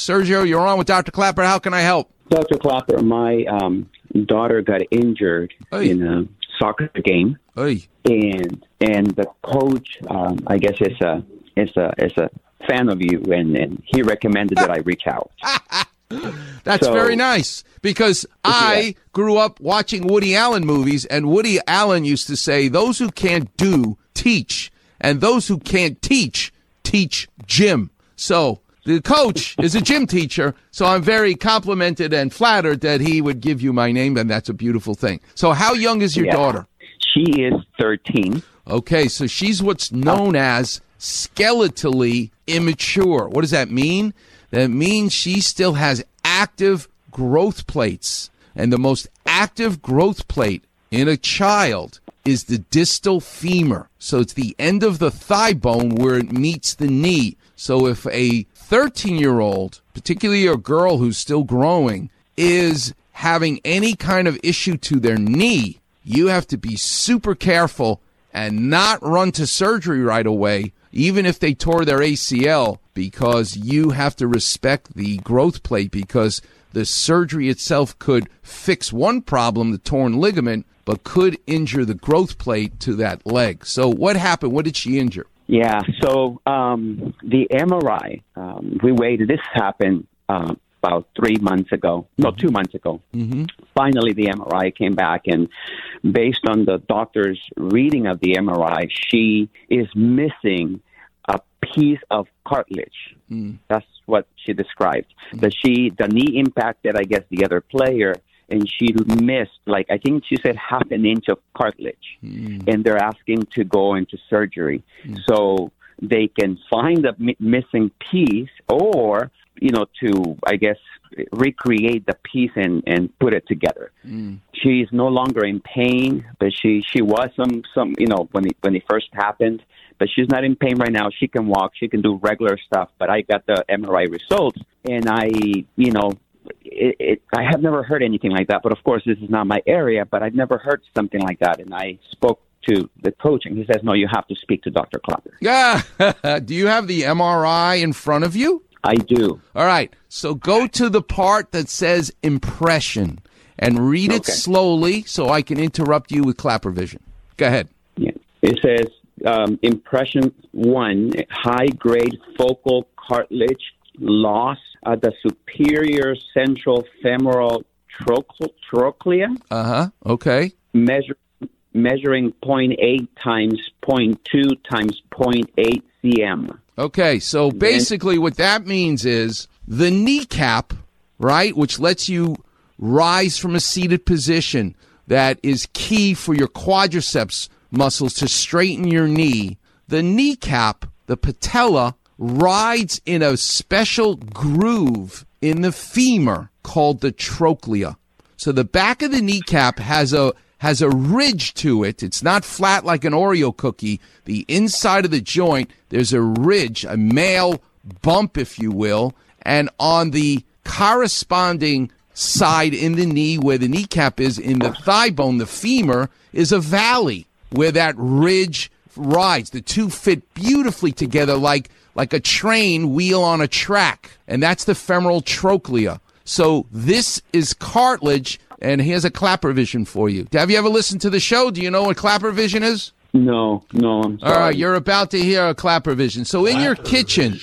Sergio, you're on with Dr. Klapper. How can I help? Dr. Klapper, my um, daughter got injured Hey. in a soccer game, Hey. and and the coach, um, I guess, is a is a is a fan of you, and, and he recommended that I reach out. That's So- very nice because I grew up watching Woody Allen movies, and Woody Allen used to say, Those who can't do, teach, and those who can't teach, teach gym. So the coach is a gym teacher, so I'm very complimented and flattered that he would give you my name, and that's a beautiful thing. So, how young is your Yeah. daughter? She is 13. Okay, so she's what's known as skeletally immature. What does that mean? That means she still has active growth plates. And the most active growth plate in a child is the distal femur. So it's the end of the thigh bone where it meets the knee. So if a 13 year old, particularly a girl who's still growing, is having any kind of issue to their knee, you have to be super careful and not run to surgery right away, even if they tore their ACL, because you have to respect the growth plate because the surgery itself could fix one problem, the torn ligament, but could injure the growth plate to that leg. So what happened? What did she injure? Yeah. So um, the MRI, um, we waited. This happened uh, about three months ago. No, two months ago. Mm-hmm. Finally, the MRI came back, and based on the doctor's reading of the MRI, she is missing a piece of cartilage. That's what she described. That she, the knee impacted, I guess, the other player, and she missed, like, I think she said half an inch of cartilage. Hmm. And they're asking to go into surgery. Hmm. So they can find the mi- missing piece or, you know, to, I guess, recreate the piece and, and put it together. Hmm. She's no longer in pain, but she, she was some, some, you know, when it, when it first happened but she's not in pain right now. She can walk. She can do regular stuff. But I got the MRI results, and I, you know, it, it, I have never heard anything like that. But of course, this is not my area. But I've never heard something like that. And I spoke to the coach, and he says, "No, you have to speak to Dr. Klapper." Yeah. Do you have the MRI in front of you? I do. All right. So go to the part that says impression and read it Okay. slowly so I can interrupt you with Klapper vision. Go ahead. Yeah. It says um, impression one: high grade focal cartilage loss at the superior central femoral troch- trochlea. Uh huh. Okay. measure, measuring 0.8 times 0.2 times 0.8 cm. Okay. So basically, what that means is the kneecap, right, which lets you rise from a seated position, that is key for your quadriceps muscles to straighten your knee. The kneecap, the patella, rides in a special groove in the femur called the trochlea. So the back of the kneecap has a has a ridge to it. It's not flat like an Oreo cookie. The inside of the joint, there's a ridge, a male bump, if you will, and on the corresponding side in the knee where the kneecap is in the thigh bone, the femur, is a valley where that ridge rides. The two fit beautifully together like like a train wheel on a track. And that's the femoral trochlea. So this is cartilage, and here's a Klapper vision for you. Have you ever listened to the show? Do you know what Klapper vision is? No, no, I'm sorry. All right, you're about to hear a Klapper vision. So in your kitchen,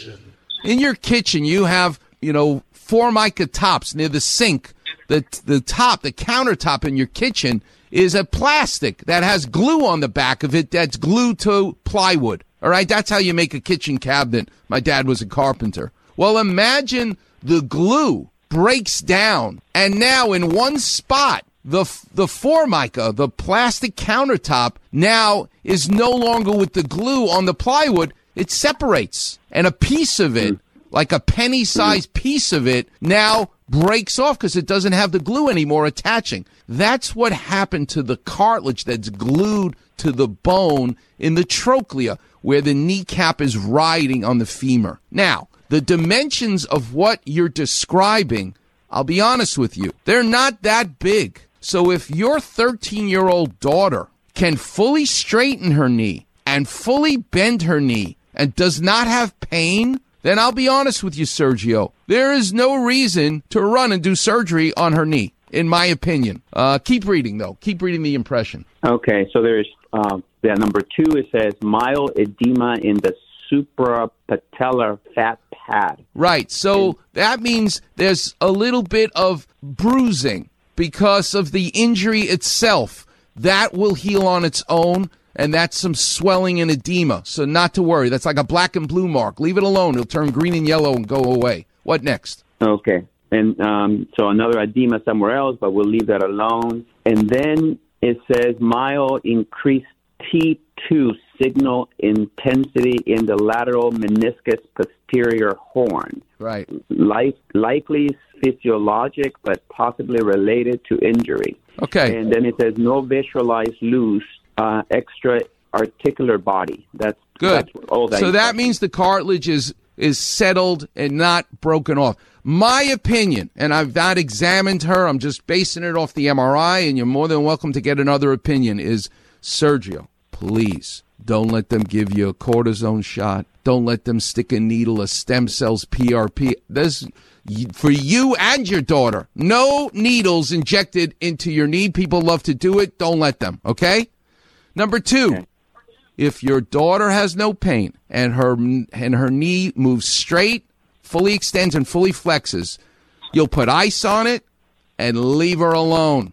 in your kitchen, you have you know formica tops near the sink. The the top, the countertop in your kitchen is a plastic that has glue on the back of it that's glued to plywood. All right, that's how you make a kitchen cabinet. My dad was a carpenter. Well, imagine the glue breaks down, and now in one spot, the the formica, the plastic countertop, now is no longer with the glue on the plywood. It separates, and a piece of it, hmm. like a penny-sized piece of it, now breaks off because it doesn't have the glue anymore attaching. That's what happened to the cartilage that's glued to the bone in the trochlea, where the kneecap is riding on the femur. Now, the dimensions of what you're describing, I'll be honest with you, they're not that big. So if your 13 year old daughter can fully straighten her knee and fully bend her knee and does not have pain, then I'll be honest with you, Sergio. There is no reason to run and do surgery on her knee, in my opinion. Uh, keep reading, though. Keep reading the impression. Okay, so there's uh, yeah, number two. It says mild edema in the suprapatellar fat pad. Right. So that means there's a little bit of bruising because of the injury itself. That will heal on its own, and that's some swelling and edema. So not to worry. That's like a black and blue mark. Leave it alone. It'll turn green and yellow and go away. What next? Okay. And um, so another edema somewhere else, but we'll leave that alone. And then it says mild increased T2 signal intensity in the lateral meniscus posterior horn. Right. Like, likely physiologic, but possibly related to injury. Okay. And then it says no visualized loose uh, extra articular body. That's Good. That's all that so that means the cartilage is is settled and not broken off. My opinion, and I've not examined her, I'm just basing it off the MRI, and you're more than welcome to get another opinion, is Sergio, please don't let them give you a cortisone shot. Don't let them stick a needle, a stem cells, PRP. There's for you and your daughter. No needles injected into your knee. People love to do it. Don't let them. Okay. Number two, okay. if your daughter has no pain and her and her knee moves straight, fully extends and fully flexes, you'll put ice on it and leave her alone.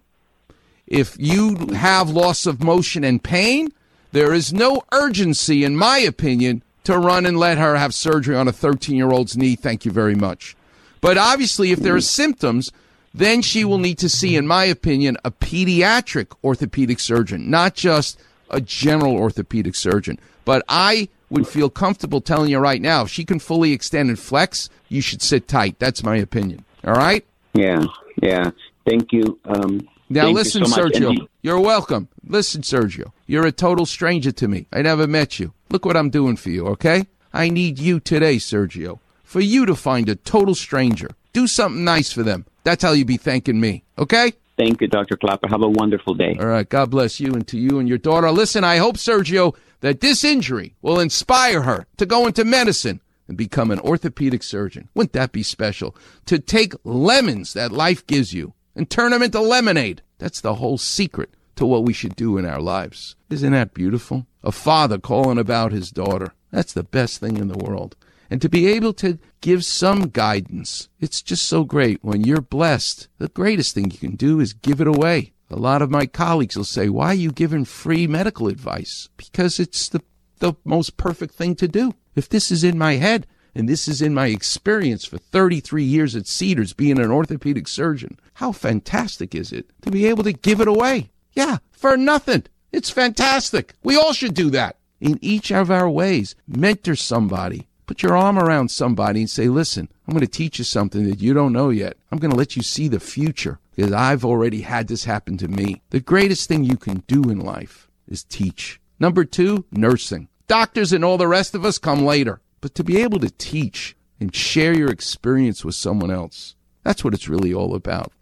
If you have loss of motion and pain, there is no urgency, in my opinion, to run and let her have surgery on a 13 year old's knee. Thank you very much. But obviously, if there are symptoms, then she will need to see, in my opinion, a pediatric orthopedic surgeon, not just a general orthopedic surgeon. But I would feel comfortable telling you right now, if she can fully extend and flex, you should sit tight. That's my opinion. All right? Yeah, yeah. Thank you. Um, now thank listen, you so Sergio. You're welcome. Listen, Sergio. You're a total stranger to me. I never met you. Look what I'm doing for you, okay? I need you today, Sergio, for you to find a total stranger. Do something nice for them. That's how you be thanking me, okay? Thank you, Dr. Klapper. Have a wonderful day. All right. God bless you and to you and your daughter. Listen, I hope, Sergio, that this injury will inspire her to go into medicine and become an orthopedic surgeon. Wouldn't that be special? To take lemons that life gives you and turn them into lemonade. That's the whole secret to what we should do in our lives. Isn't that beautiful? A father calling about his daughter. That's the best thing in the world. And to be able to give some guidance, it's just so great. When you're blessed, the greatest thing you can do is give it away. A lot of my colleagues will say, Why are you giving free medical advice? Because it's the, the most perfect thing to do. If this is in my head, and this is in my experience for 33 years at Cedars being an orthopedic surgeon. How fantastic is it to be able to give it away? Yeah, for nothing. It's fantastic. We all should do that in each of our ways. Mentor somebody. Put your arm around somebody and say, listen, I'm going to teach you something that you don't know yet. I'm going to let you see the future because I've already had this happen to me. The greatest thing you can do in life is teach. Number two, nursing. Doctors and all the rest of us come later. But to be able to teach and share your experience with someone else, that's what it's really all about.